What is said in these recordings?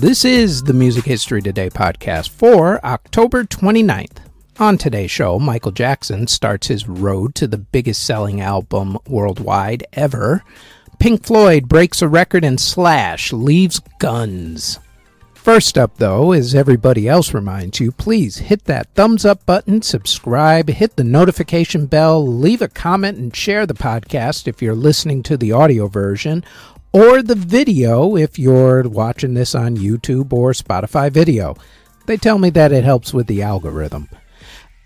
This is the Music History Today podcast for October 29th. On today's show, Michael Jackson starts his road to the biggest selling album worldwide ever. Pink Floyd breaks a record and Slash leaves guns. First up, though, as everybody else reminds you, please hit that thumbs up button, subscribe, hit the notification bell, leave a comment, and share the podcast if you're listening to the audio version, or the video if you're watching this on YouTube or Spotify video. They tell me that it helps with the algorithm.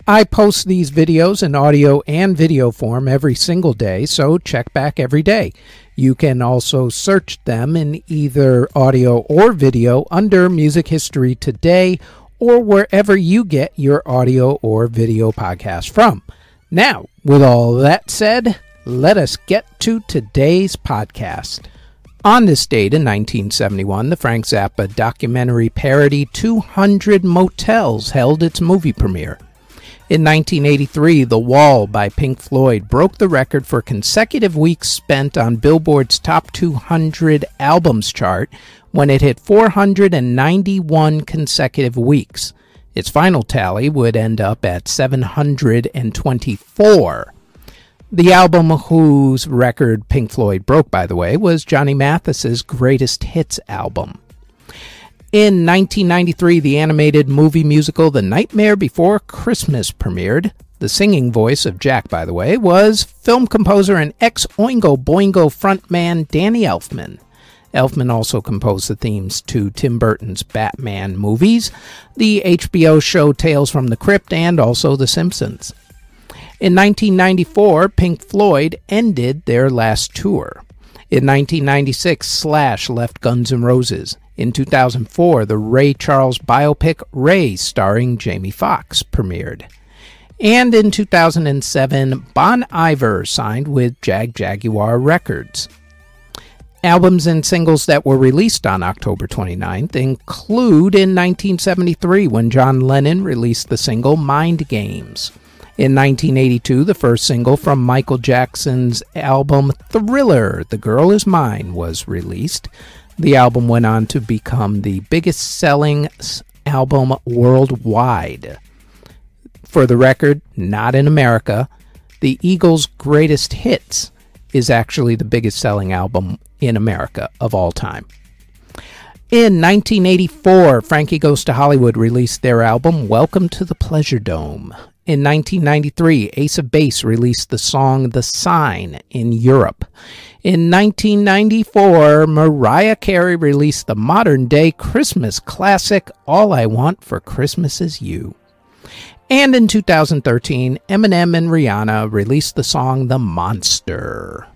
I post these videos in audio and video form every single day, so check back every day. You can also search them in either audio or video under Music History Today or wherever you get your audio or video podcast from. Now, with all that said, let us get to today's podcast. On this date in 1971, the Frank Zappa documentary parody 200 Motels held its movie premiere. In 1983, The Wall by Pink Floyd broke the record for consecutive weeks spent on Billboard's Top 200 Albums chart when it hit 491 consecutive weeks. Its final tally would end up at 724. The album whose record Pink Floyd broke, by the way, was Johnny Mathis's greatest hits album. In 1993, the animated movie musical The Nightmare Before Christmas premiered. The singing voice of Jack, by the way, was film composer and ex Oingo Boingo frontman Danny Elfman. Elfman also composed the themes to Tim Burton's Batman movies, the HBO show Tales from the Crypt, and also The Simpsons. In 1994, Pink Floyd ended their last tour. In 1996, Slash left Guns N' Roses. In 2004, the Ray Charles biopic Ray, starring Jamie Foxx, premiered. And in 2007, Bon Iver signed with Jagjaguwar Records. Albums and singles that were released on October 29th include in 1973 when John Lennon released the single Mind Games. In 1982, the first single from Michael Jackson's album Thriller, The Girl Is Mine, was released. The album went on to become the biggest selling album worldwide. For the record, not in America, the Eagles' greatest hits is actually the biggest selling album in America of all time. In 1984, Frankie Goes to Hollywood released their album Welcome to the Pleasuredome. In 1993, Ace of Base released the song The Sign in Europe. In 1994, Mariah Carey released the modern day Christmas classic All I Want for Christmas Is You. And in 2013, Eminem and Rihanna released the song The Monster.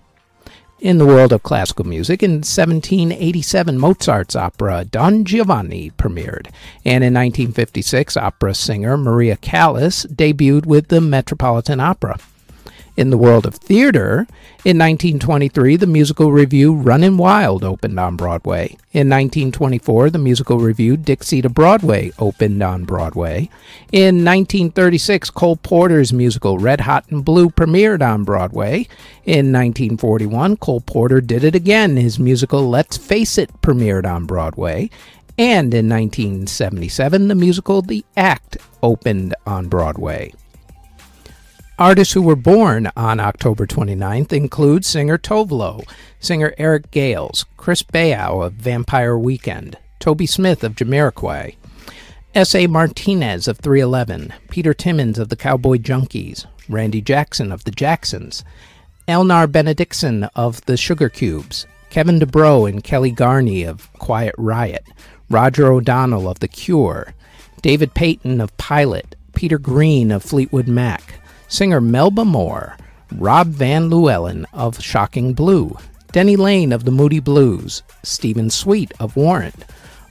In the world of classical music, in 1787, Mozart's opera Don Giovanni premiered, and in 1956, opera singer Maria Callas debuted with the Metropolitan Opera. In the world of theater, in 1923, the musical revue Runnin' Wild opened on Broadway. In 1924, the musical revue Dixie to Broadway opened on Broadway. In 1936, Cole Porter's musical Red Hot and Blue premiered on Broadway. In 1941, Cole Porter did it again. His musical Let's Face It premiered on Broadway. And in 1977, the musical The Act opened on Broadway. Artists who were born on October 29th include singer Tove Lo, singer Eric Gales, Chris Baio of Vampire Weekend, Toby Smith of Jamiroquai, S.A. Martinez of 311, Peter Timmins of the Cowboy Junkies, Randy Jackson of the Jacksons, Einar Benediktsson of the Sugarcubes, Kevin DuBrow and Kelly Garni of Quiet Riot, Roger O'Donnell of The Cure, David Paton of Pilot, Peter Green of Fleetwood Mac, singer Melba Moore, Rob Van Leeuwen of Shocking Blue, Denny Laine of the Moody Blues, Stephen Sweet of Warrant,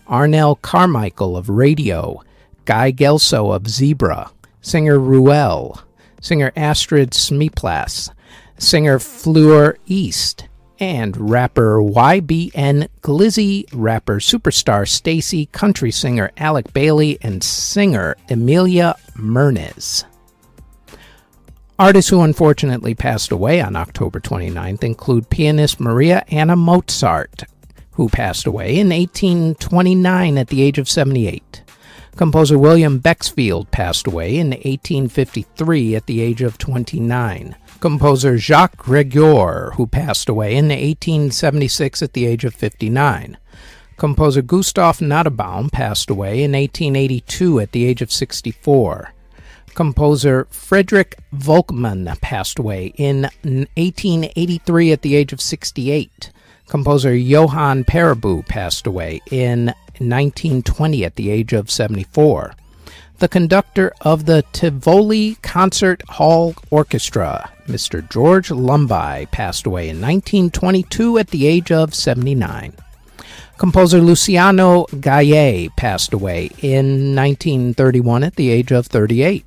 Arnell Carmichael of Radio, Guy Gelso of Zebra, singer Ruel, singer Astrid Smeplass, singer Fleur East, and rapper YBN Glizzy, rapper superstar Stacy, country singer Alec Bailey, and singer Emilia Mernes. Artists who unfortunately passed away on October 29th include pianist Maria Anna Mozart, who passed away in 1829 at the age of 78. Composer William Bexfield passed away in 1853 at the age of 29. Composer Jacques Gregoire, who passed away in 1876 at the age of 59. Composer Gustav Nottebohm passed away in 1882 at the age of 64. Composer Frederick Volkmann passed away in 1883 at the age of 68. Composer Johann Paribu passed away in 1920 at the age of 74. The conductor of the Tivoli Concert Hall Orchestra, Mr. George Lumbye, passed away in 1922 at the age of 79. Composer Luciano Gaye passed away in 1931 at the age of 38.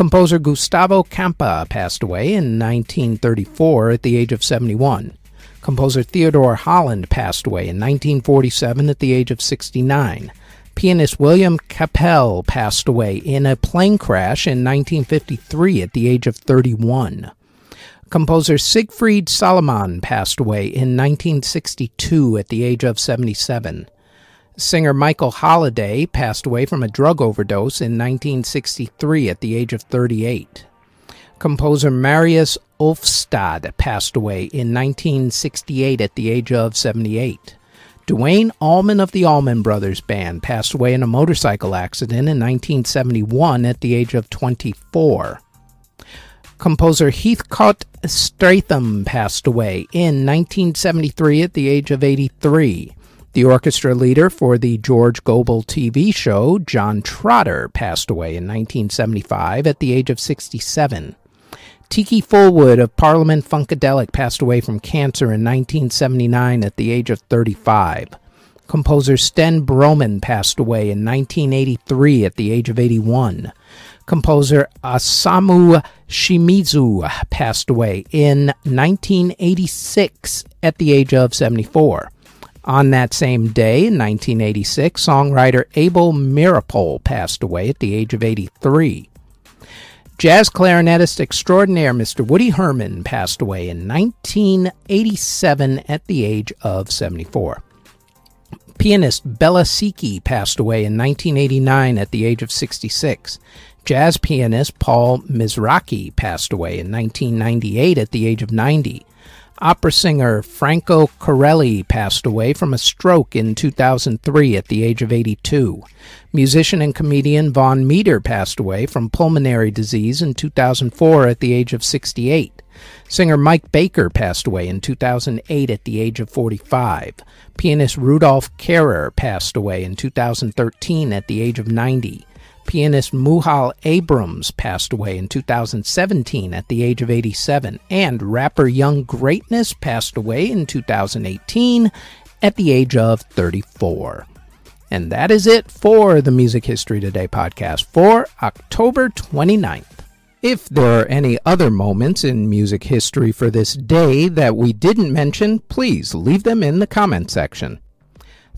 Composer Gustavo Campa passed away in 1934 at the age of 71. Composer Theodore Holland passed away in 1947 at the age of 69. Pianist William Kapell passed away in a plane crash in 1953 at the age of 31. Composer Siegfried Salomon passed away in 1962 at the age of 77. Singer Michael Holliday passed away from a drug overdose in 1963 at the age of 38. Composer Marius Ulfstad passed away in 1968 at the age of 78. Duane Allman of the Allman Brothers Band passed away in a motorcycle accident in 1971 at the age of 24. Composer Heathcote Statham passed away in 1973 at the age of 83. The orchestra leader for the George Gobel TV show, John Trotter, passed away in 1975 at the age of 67. Tiki Fulwood of Parliament Funkadelic passed away from cancer in 1979 at the age of 35. Composer Sten Broman passed away in 1983 at the age of 81. Composer Osamu Shimizu passed away in 1986 at the age of 74. On that same day, in 1986, songwriter Abel Meeropol passed away at the age of 83. Jazz clarinetist extraordinaire Mr. Woody Herman passed away in 1987 at the age of 74. Pianist Bela Siki passed away in 1989 at the age of 66. Jazz pianist Paul Mizrachi passed away in 1998 at the age of 90. Opera singer Franco Corelli passed away from a stroke in 2003 at the age of 82. Musician and comedian Vaughn Meader passed away from pulmonary disease in 2004 at the age of 68. Singer Mike Baker passed away in 2008 at the age of 45. Pianist Rudolf Kehrer passed away in 2013 at the age of 90. Pianist Muhal Abrams passed away in 2017 at the age of 87, and rapper Young Greatness passed away in 2018 at the age of 34. And that is it for the Music History Today podcast for October 29th. If there are any other moments in music history for this day that we didn't mention, please leave them in the comment section.